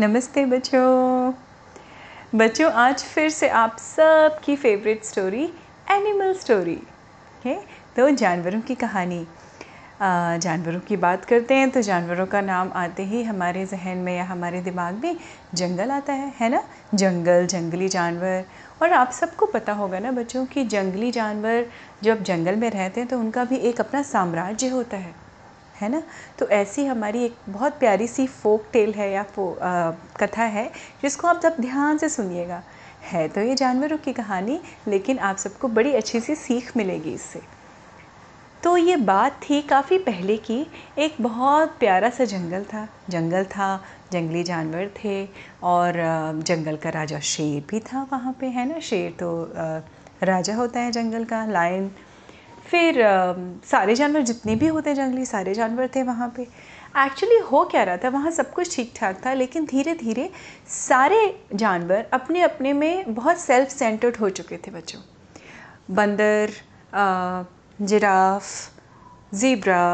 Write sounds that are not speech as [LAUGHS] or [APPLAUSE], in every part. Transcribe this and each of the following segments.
नमस्ते बच्चों। बच्चों, आज फिर से आप सबकी फेवरेट स्टोरी एनिमल स्टोरी है तो जानवरों की कहानी। जानवरों की बात करते हैं तो जानवरों का नाम आते ही हमारे जहन में या हमारे दिमाग में जंगल आता है है ना? जंगल, जंगली जानवर। और आप सबको पता होगा ना बच्चों कि जंगली जानवर जब जंगल में रहते हैं तो उनका भी एक अपना साम्राज्य होता है। है ना? तो ऐसी हमारी एक बहुत प्यारी सी फोक टेल है या फो आ, कथा है जिसको आप सब ध्यान से सुनिएगा। है तो ये जानवरों की कहानी लेकिन आप सबको बड़ी अच्छी सी सीख मिलेगी इससे। तो ये बात थी काफ़ी पहले की। एक बहुत प्यारा सा जंगल था। जंगल था जंगली जानवर थे और जंगल का राजा शेर भी था वहाँ पे है ना? शेर तो राजा होता है जंगल का लायन फिर आ, सारे जानवर जितने भी होते जंगली सारे जानवर थे वहाँ पे। एक्चुअली हो क्या रहा था वहाँ सब कुछ ठीक ठाक था लेकिन धीरे धीरे सारे जानवर अपने अपने में बहुत सेल्फ सेंटर्ड हो चुके थे बच्चों। बंदर जिराफ ज़ीब्रा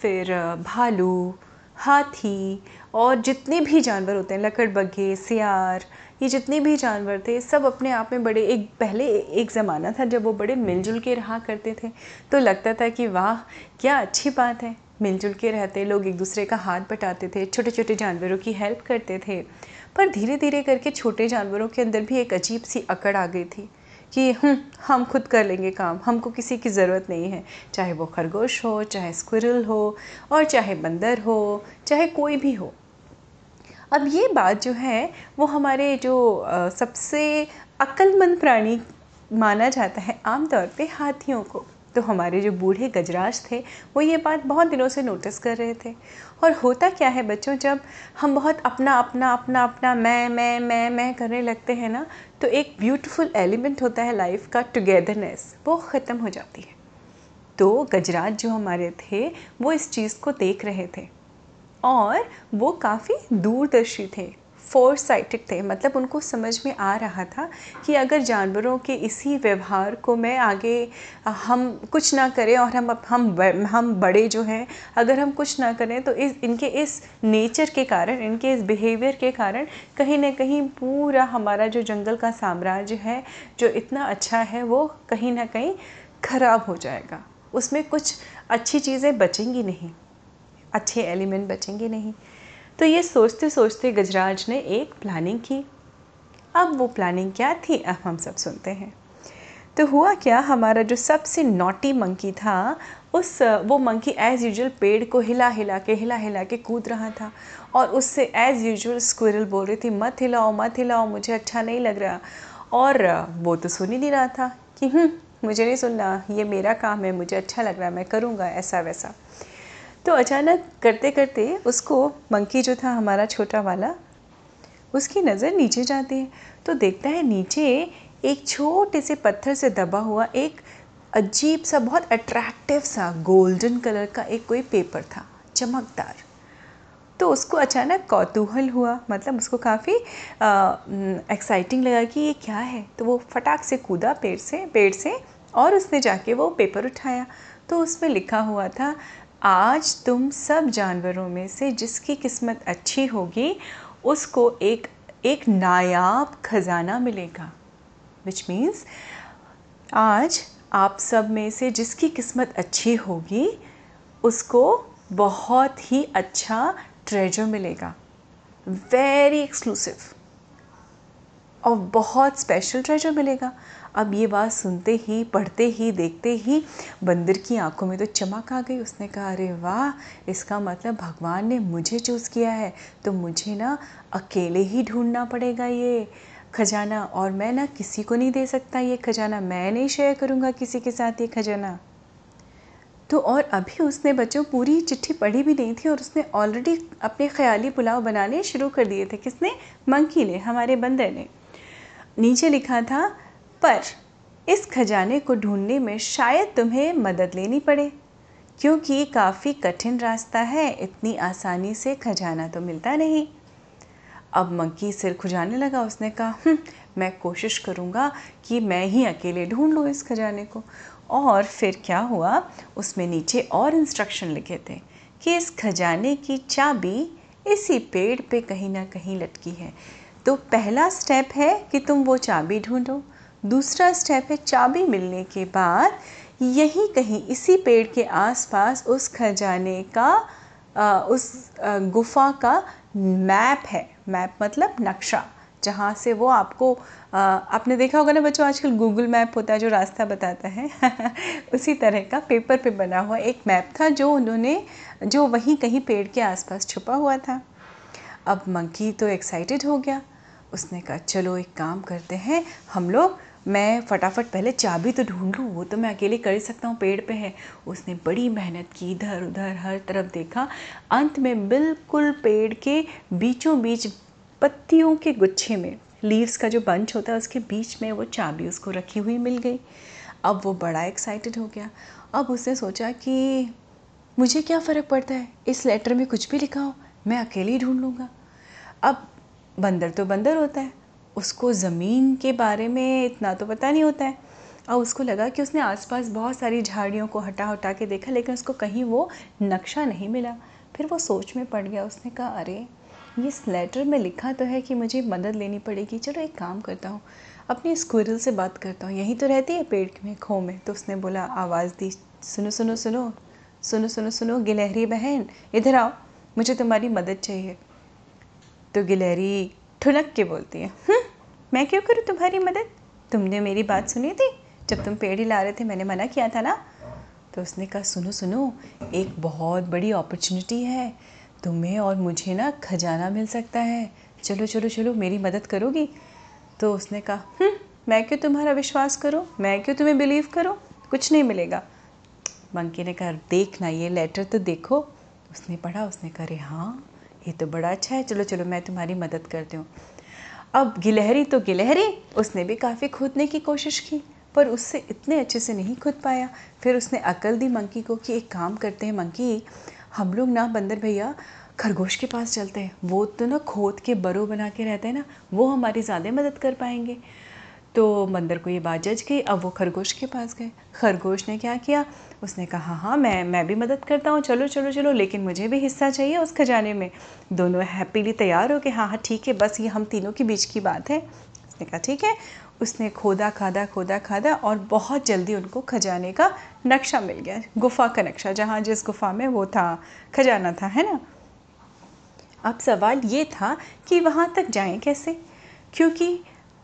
फिर भालू हाथी और जितने भी जानवर होते हैं लकड़बग्घे सियार ये जितने भी जानवर थे सब अपने आप में बड़े एक पहले एक ज़माना था जब वो बड़े मिलजुल के रहा करते थे। तो लगता था कि वाह क्या अच्छी बात है। मिलजुल के रहते लोग एक दूसरे का हाथ बटाते थे छोटे छोटे जानवरों की हेल्प करते थे। पर धीरे धीरे करके छोटे जानवरों के अंदर भी एक अजीब सी अकड़ आ गई थी कि हम्म, हम खुद कर लेंगे काम हमको किसी की ज़रूरत नहीं है। चाहे वो खरगोश हो चाहे स्क्विरल हो और चाहे बंदर हो चाहे कोई भी हो। अब ये बात जो है, वो हमारे जो सबसे अक्लमंद प्राणी माना जाता है आमतौर पे हाथियों को। तो हमारे जो बूढ़े गजराज थे, वो ये बात बहुत दिनों से नोटिस कर रहे थे। और होता क्या है बच्चों, जब हम बहुत अपना अपना अपना अपना, मैं मैं मैं मैं करने लगते हैं ना तो एक ब्यूटीफुल एलिमेंट होता है लाइफ का टुगेदरनेस वो ख़त्म हो जाती है। तो गजराज जो हमारे थे, वो इस चीज़ को देख रहे थे। और वो काफ़ी दूरदर्शी थे फोर साइटेड थे। मतलब उनको समझ में आ रहा था कि अगर जानवरों के इसी व्यवहार को मैं आगे, हम कुछ ना करें और हम हम हम बड़े जो हैं, अगर हम कुछ ना करें तो इस, इनके इस नेचर के कारण, इनके इस बिहेवियर के कारण कहीं ना कहीं पूरा हमारा जो जंगल का साम्राज्य है, जो इतना अच्छा है, वो कहीं ना कहीं ख़राब हो जाएगा। उसमें कुछ अच्छी चीज़ें बचेंगी नहीं। अच्छे एलिमेंट बचेंगे नहीं। तो ये सोचते सोचते गजराज ने एक प्लानिंग की। अब वो प्लानिंग क्या थी अब हम सब सुनते हैं। तो हुआ क्या हमारा जो सबसे नोटी मंकी था उस वो मंकी एज़ यूजुअल पेड़ को हिला हिला के हिला हिला के कूद रहा था। और उससे एज़ यूजुअल स्क्विरल बोल रही थी मत हिलाओ मत हिलाओ मुझे अच्छा नहीं लग रहा। और वो तो सुन ही नहीं रहा था कि हम्म, मुझे नहीं सुनना ये मेरा काम है मुझे अच्छा लग रहा है मैं करूँगा ऐसा वैसा तो अचानक करते करते उसको मंकी जो था, हमारा छोटा वाला, उसकी नज़र नीचे जाती है। तो देखता है नीचे एक छोटे से पत्थर से दबा हुआ एक अजीब सा, बहुत अट्रैक्टिव सा गोल्डन कलर का एक कोई पेपर था, चमकदार। तो उसको अचानक कौतूहल हुआ मतलब उसको काफ़ी एक्साइटिंग लगा कि ये क्या है? तो वो फटाक से कूदा पेड़ से पेड़ से, और उसने जाके वो पेपर उठाया। तो उसमें लिखा हुआ था आज तुम सब जानवरों में से जिसकी किस्मत अच्छी होगी, उसको एक एक नायाब खजाना मिलेगा। विच मीन्स आज आप सब में से जिसकी किस्मत अच्छी होगी, उसको बहुत ही अच्छा ट्रेजर मिलेगा। वेरी एक्सक्लूसिव और बहुत स्पेशल ट्रेजर मिलेगा। अब ये बात सुनते ही, पढ़ते ही, देखते ही बंदर की आँखों में तो चमक आ गई। उसने कहा, अरे वाह, इसका मतलब भगवान ने मुझे चूज़ किया है। तो मुझे ना अकेले ही ढूंढना पड़ेगा ये खजाना। और मैं ना किसी को नहीं दे सकता ये खजाना। मैं नहीं शेयर करूँगा किसी के साथ ये खजाना। तो और अभी उसने बच्चों पूरी चिट्ठी पढ़ी भी नहीं थी और उसने ऑलरेडी अपने ख्याली पुलाव बनाने शुरू कर दिए थे। किसने? मंकी ने, हमारे बंदर ने। नीचे लिखा था पर इस खजाने को ढूँढने में शायद तुम्हें मदद लेनी पड़े क्योंकि काफ़ी कठिन रास्ता है इतनी आसानी से खजाना तो मिलता नहीं। अब मंकी सिर खुजाने लगा उसने कहा हम्म, मैं कोशिश करूँगा कि मैं ही अकेले ढूंढ लूँ इस खजाने को। और फिर क्या हुआ उसमें नीचे और इंस्ट्रक्शन लिखे थे कि इस खजाने की चाबी इसी पेड़ पे कहीं ना कहीं लटकी है। तो पहला स्टेप है कि तुम वो चाबी ढूंढो। दूसरा स्टेप है चाबी मिलने के बाद, यहीं कहीं इसी पेड़ के आसपास उस खजाने का उस गुफा का मैप है। मैप मतलब नक्शा, जहाँ से वो आपको आपने देखा होगा ना बच्चों, आजकल गूगल मैप होता है जो रास्ता बताता है। [LAUGHS] उसी तरह का पेपर पे बना हुआ एक मैप था जो उन्होंने, जो वहीं कहीं पेड़ के आसपास छुपा हुआ था। अब मंकी तो एक्साइटेड हो गया। उसने कहा, चलो एक काम करते हैं, हम लोग मैं फटाफट पहले चाबी तो ढूंढ लूँ, वो तो मैं अकेले कर ही सकता हूँ, पेड़ पे है। उसने बड़ी मेहनत की इधर उधर हर तरफ़ देखा। अंत में बिल्कुल पेड़ के बीचों बीच पत्तियों के गुच्छे में लीव्स का जो बंच होता है, उसके बीच में वो चाबी उसको रखी हुई मिल गई। अब वो बड़ा एक्साइटेड हो गया। अब उसने सोचा कि मुझे क्या फ़र्क पड़ता है? इस लेटर में कुछ भी लिखा हो, मैं अकेले ही ढूंढ लूँगा। अब बंदर तो बंदर होता है। उसको ज़मीन के बारे में इतना तो पता नहीं होता है। और उसको लगा कि उसने आसपास बहुत सारी झाड़ियों को हटा हटा के देखा, लेकिन उसको कहीं वो नक्शा नहीं मिला। फिर वो सोच में पड़ गया, उसने कहा, अरे ये लेटर में लिखा तो है कि मुझे मदद लेनी पड़ेगी। चलो एक काम करता हूँ, अपनी स्क्विरल से बात करता हूँ। यहीं तो रहती है पेड़ में, खो में। तो उसने बोला, आवाज़ दी, सुनो सुनो सुनो सुनो सुनो सुनो, गिलहरी बहन, इधर आओ, मुझे तुम्हारी मदद चाहिए। तो गिलहरी ठुलक के बोलती है हम्म, मैं क्यों करूँ तुम्हारी मदद? तुमने मेरी बात सुनी थी? जब तुम पेड़ ही ला रहे थे मैंने मना किया था ना? तो उसने कहा सुनो सुनो एक बहुत बड़ी अपॉर्चुनिटी है। तुम्हें और मुझे ना खजाना मिल सकता है। चलो चलो चलो मेरी मदद करोगी? तो उसने कहा हम्म, मैं क्यों तुम्हारा विश्वास करूँ? मैं क्यों तुम्हें बिलीव करूँ? कुछ नहीं मिलेगा। मंकी ने कहा देखना ये लेटर तो देखो। उसने पढ़ा उसने कहा हाँ ये तो बड़ा अच्छा है। चलो चलो, मैं तुम्हारी मदद करती हूँ। अब गिलहरी तो गिलहरी, उसने भी काफ़ी खोदने की कोशिश की, पर उससे इतने अच्छे से नहीं खुद पाया। फिर उसने अकल दी मंकी को कि एक काम करते हैं मंकी, हम लोग ना बंदर भैया खरगोश के पास चलते हैं। वो तो ना खोद के बरो बना के रहते हैं ना, वो हमारी ज़्यादा मदद कर पाएँगे। तो बंदर को ये बात जज गई अब वो खरगोश के पास गए। खरगोश ने क्या किया? उसने कहा हाँ मैं मैं भी मदद करता हूँ, चलो चलो चलो, लेकिन मुझे भी हिस्सा चाहिए उस खजाने में। दोनों हैप्पीली तैयार हो के हाँ हाँ ठीक है, बस ये हम तीनों के बीच की बात है। उसने कहा, ठीक है। उसने खोदा, खादा खोदा, खादा और बहुत जल्दी उनको खजाने का नक्शा मिल गया, गुफा का नक्शा, जहाँ जिस गुफा में वो था, खजाना था, है ना? अब सवाल ये था कि वहाँ तक जाएँ कैसे? क्योंकि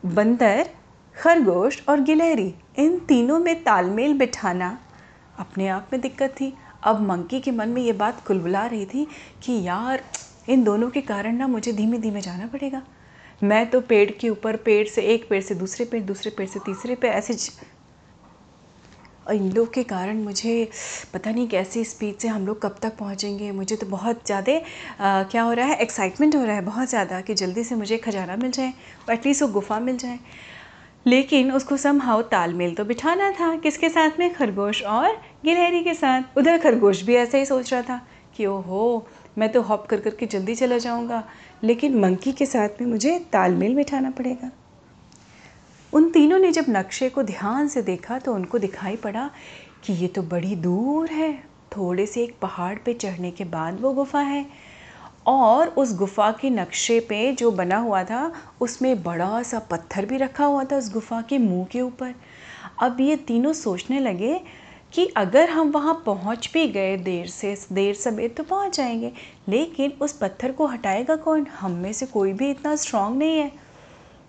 बंदर खरगोश और गिलहरी, इन तीनों में तालमेल बिठाना। अपने आप में दिक्कत थी। अब मंकी के मन में ये बात कुलबुला रही थी कि यार, इन दोनों के कारण ना मुझे धीमे धीमे जाना पड़ेगा। मैं तो पेड़ के ऊपर, पेड़ से एक, पेड़ से दूसरे पेड़ दूसरे पेड़ से तीसरे पे ऐसे और इन लोग के कारण मुझे पता नहीं कैसी स्पीड से हम लोग कब तक पहुँचेंगे। मुझे तो बहुत ज़्यादा क्या हो रहा है एक्साइटमेंट हो रहा है बहुत ज़्यादा कि जल्दी से मुझे खजाना मिल जाए और एटलीस्ट वो गुफा मिल जाए। लेकिन उसको समहाउ तालमेल तो बिठाना था, किसके साथ में? खरगोश और गिलहरी के साथ। उधर खरगोश भी ऐसा ही सोच रहा था कि ओहो, मैं तो हॉप कर कर के जल्दी चला जाऊँगा, लेकिन मंकी के साथ में मुझे तालमेल बिठाना पड़ेगा। उन तीनों ने जब नक्शे को ध्यान से देखा तो उनको दिखाई पड़ा कि ये तो बड़ी दूर है। थोड़े से एक पहाड़ पे चढ़ने के बाद वो गुफा है। और उस गुफा के नक्शे पे जो बना हुआ था उसमें बड़ा सा पत्थर भी रखा हुआ था उस गुफा के मुँह के ऊपर। अब ये तीनों सोचने लगे कि अगर हम वहाँ पहुँच भी गए देर से देर सवेर तो पहुँच जाएँगे लेकिन उस पत्थर को हटाएगा कौन? हम में से कोई भी इतना स्ट्रांग नहीं है।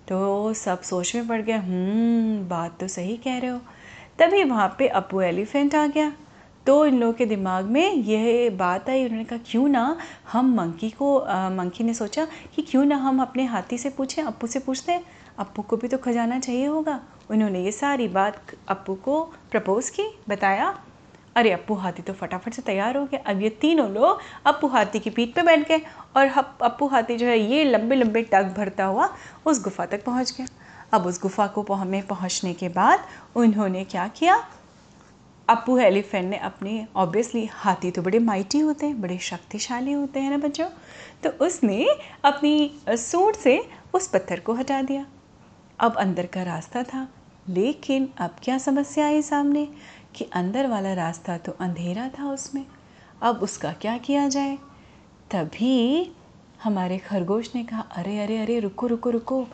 तो सब सोच में पड़ गया हम्म, बात तो सही कह रहे हो। तभी वहाँ पे अपू एलिफेंट आ गया। तो इन लोगों के दिमाग में यह बात आई उन्होंने कहा क्यों ना हम मंकी को आ, मंकी ने सोचा कि क्यों ना हम अपने हाथी से पूछें अप्पू से पूछते हैं। अप्पू को भी तो खजाना चाहिए होगा। उन्होंने ये सारी बात अप्पू को प्रपोज़ की बताया। अरे अप्पू हाथी तो फटाफट से तैयार हो गया अब ये तीनों लोग अप्पू हाथी की पीठ पे बैठ गए और अप्पू हाथी जो है ये लंबे लंबे टग भरता हुआ उस गुफा तक पहुँच गया अब उस गुफा को में पहुँचने के बाद उन्होंने क्या किया? अप्पू एलिफेंट ने अपने ऑब्वियसली हाथी तो बड़े माइटी होते हैं, बड़े शक्तिशाली होते हैं ना बच्चों। तो उसने अपनी सूट से उस पत्थर को हटा दिया। अब अंदर का रास्ता था, लेकिन अब क्या समस्या आई सामने? कि अंदर वाला रास्ता तो अंधेरा था उसमें। अब उसका क्या किया जाए? तभी हमारे खरगोश ने कहा, अरे अरे अरे, रुको रुको रुको।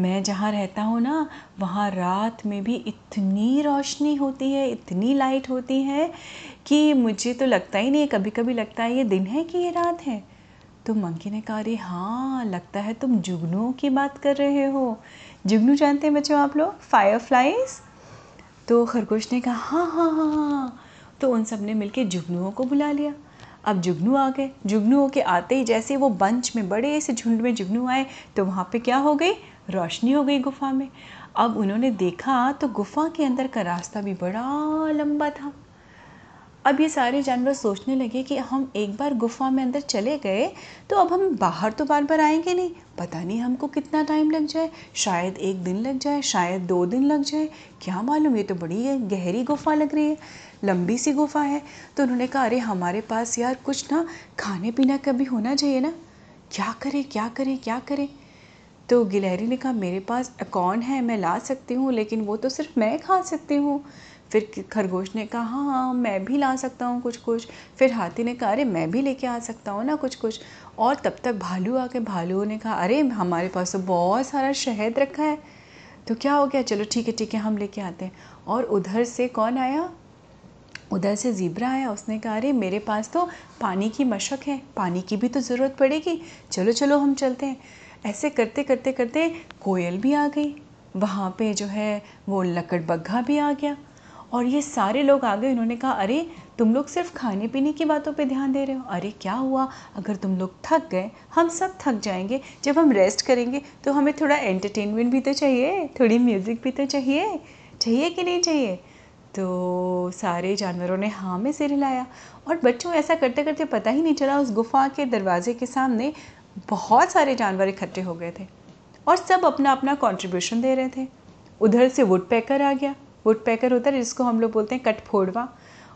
मैं जहाँ रहता हूँ ना, वहाँ रात में भी इतनी रोशनी होती है, इतनी लाइट होती है कि मुझे तो लगता ही नहीं कभी कभी लगता है, ये दिन है कि ये रात है? तो मंकी ने कहा, अरे हाँ लगता है तुम जुगनुओं की बात कर रहे हो। जुगनू जानते हैं बच्चों आप लोग? फायरफ्लाइज तो खरगोश ने कहा हाँ हाँ हाँ हाँ। तो उन सबने मिलकर जुगनुओं को बुला लिया। अब जुगनू आ गए। जुगनुओं के आते ही जैसे वो बंच में, बड़े से झुंड में जुगनू आए तो वहाँ पे क्या हो गई? रोशनी हो गई गुफा में। अब उन्होंने देखा तो गुफा के अंदर का रास्ता भी बड़ा लंबा था। अब ये सारे जानवर सोचने लगे कि हम एक बार गुफा में अंदर चले गए तो अब हम बाहर तो बार बार आएँगे नहीं। पता नहीं हमको कितना टाइम लग जाए। शायद एक दिन लग जाए, शायद दो दिन लग जाए। क्या मालूम? ये तो बड़ी गहरी गुफा लग रही है। लंबी सी गुफा है। तो उन्होंने कहा, अरे, हमारे पास यार कुछ ना खाने पीना का भी होना चाहिए ना। क्या करें क्या करें क्या करें? तो गिलहरी ने कहा, मेरे पास कौन है? मैं ला सकती हूँ, लेकिन वो तो सिर्फ़ मैं खा सकती हूँ। फिर खरगोश ने कहा हाँ हाँ मैं भी ला सकता हूँ कुछ कुछ फिर हाथी ने कहा, अरे, मैं भी लेके आ सकता हूँ ना कुछ कुछ और तब तक भालू आके भालू ने कहा, अरे, हमारे पास तो बहुत सारा शहद रखा है। तो क्या हो गया? चलो, ठीक है ठीक है, हम लेके आते हैं। और उधर से कौन आया? उधर से ज़ीब्रा आया, उसने कहा, अरे, मेरे पास तो पानी की मशक है, पानी की भी तो ज़रूरत पड़ेगी। चलो चलो, हम चलते हैं। ऐसे करते करते करते कोयल भी आ गई। वहाँ पे जो है वो लकड़बग्घा भी आ गया। और ये सारे लोग आ गए उन्होंने कहा, अरे, तुम लोग सिर्फ़ खाने पीने की बातों पे ध्यान दे रहे हो। अरे, क्या हुआ? अगर तुम लोग थक गए, हम सब थक जाएँगे। जब हम रेस्ट करेंगे तो हमें थोड़ा एंटरटेनमेंट भी तो चाहिए, थोड़ी म्यूज़िक भी तो चाहिए। चाहिए कि नहीं चाहिए? तो सारे जानवरों ने हाँ में सिर हिलाया और बच्चों, ऐसा करते करते पता ही नहीं चला उस गुफा के दरवाजे के सामने बहुत सारे जानवर इकट्ठे हो गए थे और सब अपना अपना कंट्रीब्यूशन दे रहे थे। उधर से वुड पैकर आ गया। वुड पैकर होता है जिसको हम लोग बोलते हैं कटफोड़वा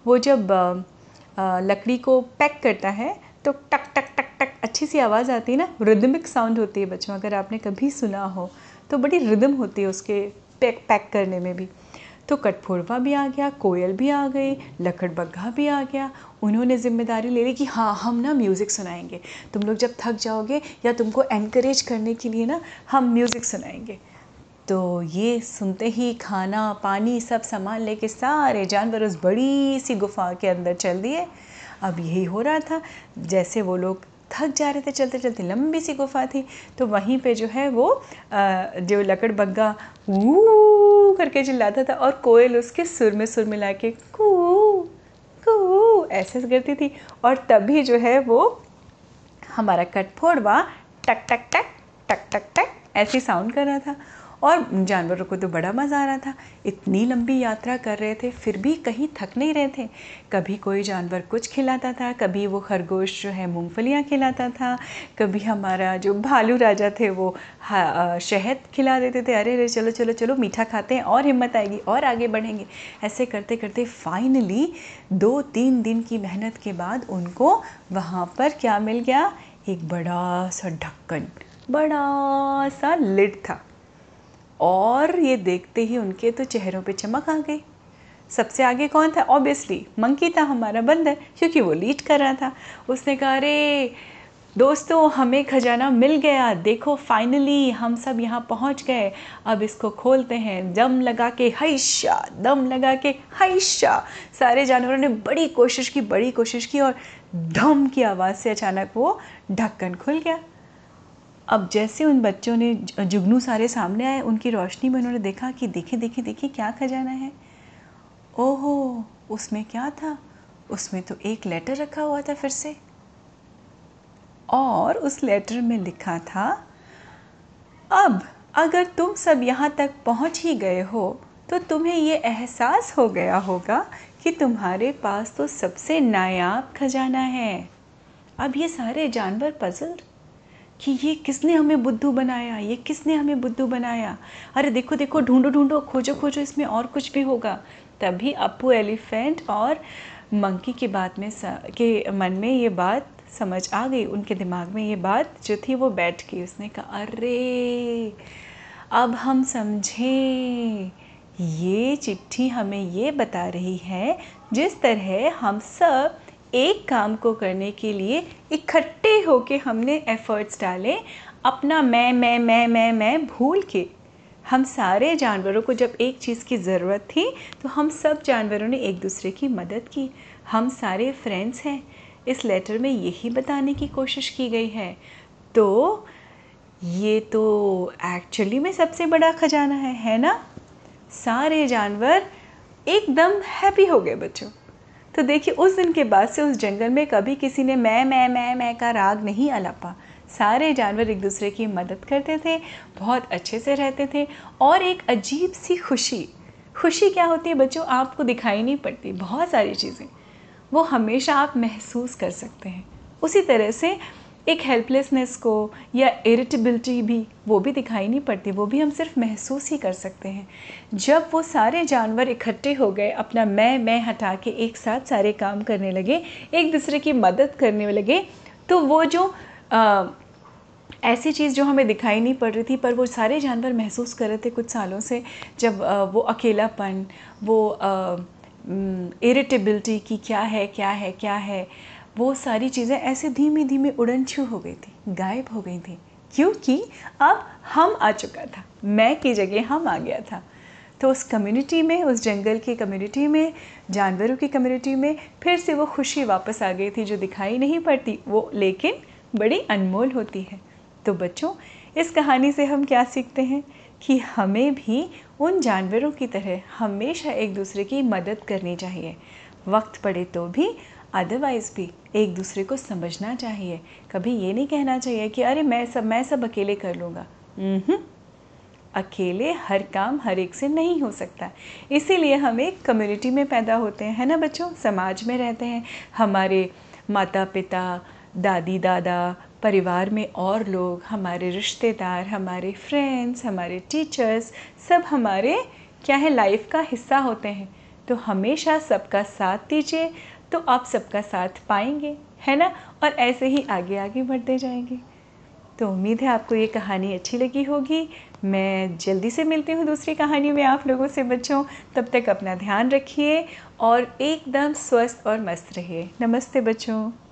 वो जब लकड़ी को पैक करता है तो टक टक टक टक, अच्छी सी आवाज़ आती है ना? रिदमिक साउंड होती है बच्चों, अगर आपने कभी सुना हो तो बड़ी रिदम होती है उसके पैक पैक करने में भी। तो कटफोड़वा भी आ गया, कोयल भी आ गई लकड़बग्घा भी आ गया। उन्होंने ज़िम्मेदारी ले ली कि हाँ हम ना म्यूज़िक सुनाएँगे। तुम लोग जब थक जाओगे या तुमको एनकरेज करने के लिए ना, हम म्यूज़िक सुनाएँगे। तो ये सुनते ही खाना, पानी सब सामान लेके सारे जानवर उस बड़ी सी गुफा के अंदर चल दिए। अब यही हो रहा था। जैसे वो लोग थक जा रहे थे, चलते चलते लंबी सी गुफा थी तो वहीं पे जो है वो जो लकड़ बग्गा ऊ करके चिल्लाता था और कोयल उसके सुर में सुर मिला के कू कू ऐसे करती थी। और तभी जो है वो हमारा कटफोड़वा टक टक टक टक टक टक ऐसी साउंड कर रहा था। और जानवरों को तो बड़ा मज़ा आ रहा था। इतनी लंबी यात्रा कर रहे थे, फिर भी कहीं थक नहीं रहे थे। कभी कोई जानवर कुछ खिलाता था, कभी वो खरगोश जो है मूँगफलियाँ खिलाता था, कभी हमारा जो भालू राजा थे वो शहद खिला देते थे। अरे अरे, चलो चलो चलो, मीठा खाते हैं, और हिम्मत आएगी, और आगे बढ़ेंगे। ऐसे करते करते फाइनली दो तीन दिन की मेहनत के बाद उनको वहाँ पर क्या मिल गया? एक बड़ा सा ढक्कन, बड़ा सा लिड था। और ये देखते ही उनके तो चेहरों पे चमक आ गई। सबसे आगे कौन था? ऑब्वियसली मंकी था, हमारा बंदर, क्योंकि वो लीड कर रहा था। उसने कहा, अरे, दोस्तों, हमें खजाना मिल गया। देखो फाइनली हम सब यहाँ पहुँच गए। अब इसको खोलते हैं। दम लगा के हैशा दम लगा के हैशा सारे जानवरों ने बड़ी कोशिश की, बड़ी कोशिश की और धम की आवाज़ से अचानक वो ढक्कन खुल गया। अब जैसे उन बच्चों ने जुगनू सारे सामने आए, उनकी रोशनी में उन्होंने देखा कि देखे देखे देखे क्या खजाना है। ओहो, उसमें क्या था? उसमें तो एक लेटर रखा हुआ था फिर से। और उस लेटर में लिखा था, अब अगर तुम सब यहाँ तक पहुँच ही गए हो तो तुम्हें ये एहसास हो गया होगा कि तुम्हारे पास तो सबसे नायाब खजाना है। अब ये सारे जानवर पजल कि ये किसने हमें बुद्धू बनाया? ये किसने हमें बुद्धू बनाया? अरे देखो देखो, ढूंढो ढूंढो, खोजो खोजो, इसमें और कुछ भी होगा। तभी अपू एलिफेंट और मंकी की बात में के मन में ये बात समझ आ गई। उनके दिमाग में ये बात जो थी, वो बैठ गई। उसने कहा, अरे, अब हम समझें। ये चिट्ठी हमें ये बता रही है, जिस तरह हम सब एक काम को करने के लिए इकट्ठे होके हमने एफर्ट्स डाले, अपना मैं मैं मैं मैं मैं भूल के। हम सारे जानवरों को जब एक चीज़ की ज़रूरत थी तो हम सब जानवरों ने एक दूसरे की मदद की। हम सारे फ्रेंड्स हैं। इस लेटर में यही बताने की कोशिश की गई है। तो ये तो एक्चुअली में सबसे बड़ा खजाना है है ना? सारे जानवर एकदम हैप्पी हो गए बच्चों। तो देखिए, उस दिन के बाद से उस जंगल में कभी किसी ने मैं मैं मैं मैं का राग नहीं अलापा। सारे जानवर एक दूसरे की मदद करते थे, बहुत अच्छे से रहते थे और एक अजीब सी खुशी। खुशी क्या होती है बच्चों? आपको दिखाई नहीं पड़ती, बहुत सारी चीज़ें। वो हमेशा आप महसूस कर सकते हैं। उसी तरह से एक हेल्पलेसनेस को या इरिटेबिलिटी भी वो भी दिखाई नहीं पड़ती वो भी हम सिर्फ़ महसूस ही कर सकते हैं। जब वो सारे जानवर इकट्ठे हो गए अपना मैं मैं हटा के एक साथ सारे काम करने लगे एक दूसरे की मदद करने लगे तो वो जो आ, ऐसी चीज़ जो हमें दिखाई नहीं पड़ रही थी पर वो सारे जानवर महसूस कर रहे थे कुछ सालों से जब आ, वो अकेलापन वो इरिटेबिलिटी की क्या है क्या है क्या है वो सारी चीज़ें ऐसे धीमी धीमी उड़न छू हो गई थी, गायब हो गई थी, क्योंकि अब हम आ चुका था, मैं की जगह हम आ गया था। तो उस कम्युनिटी में, उस जंगल की कम्युनिटी में, जानवरों की कम्युनिटी में, फिर से वो खुशी वापस आ गई थी जो दिखाई नहीं पड़ती, वो लेकिन बड़ी अनमोल होती है। तो बच्चों, इस कहानी से हम क्या सीखते हैं? कि हमें भी उन जानवरों की तरह हमेशा एक दूसरे की मदद करनी चाहिए। वक्त पड़े तो भी अदरवाइज़ भी एक दूसरे को समझना चाहिए। कभी ये नहीं कहना चाहिए कि अरे मैं सब मैं सब अकेले कर लूँगा। अकेले हर काम हर एक से नहीं हो सकता। इसीलिए हम एक कम्युनिटी में पैदा होते हैं, है ना बच्चों? समाज में रहते हैं। हमारे माता पिता दादी दादा परिवार में और लोग, हमारे रिश्तेदार, हमारे फ्रेंड्स हमारे टीचर्स सब हमारे क्या है लाइफ का हिस्सा होते हैं। तो हमेशा सबका साथ दीजिए। तो आप सबका साथ पाएँगे, है ना? और ऐसे ही आगे आगे बढ़ते जाएँगे। तो उम्मीद है आपको ये कहानी अच्छी लगी होगी। मैं जल्दी से मिलती हूँ दूसरी कहानी में आप लोगों से, बच्चों। तब तक अपना ध्यान रखिए और एकदम स्वस्थ और मस्त रहिए। नमस्ते बच्चों।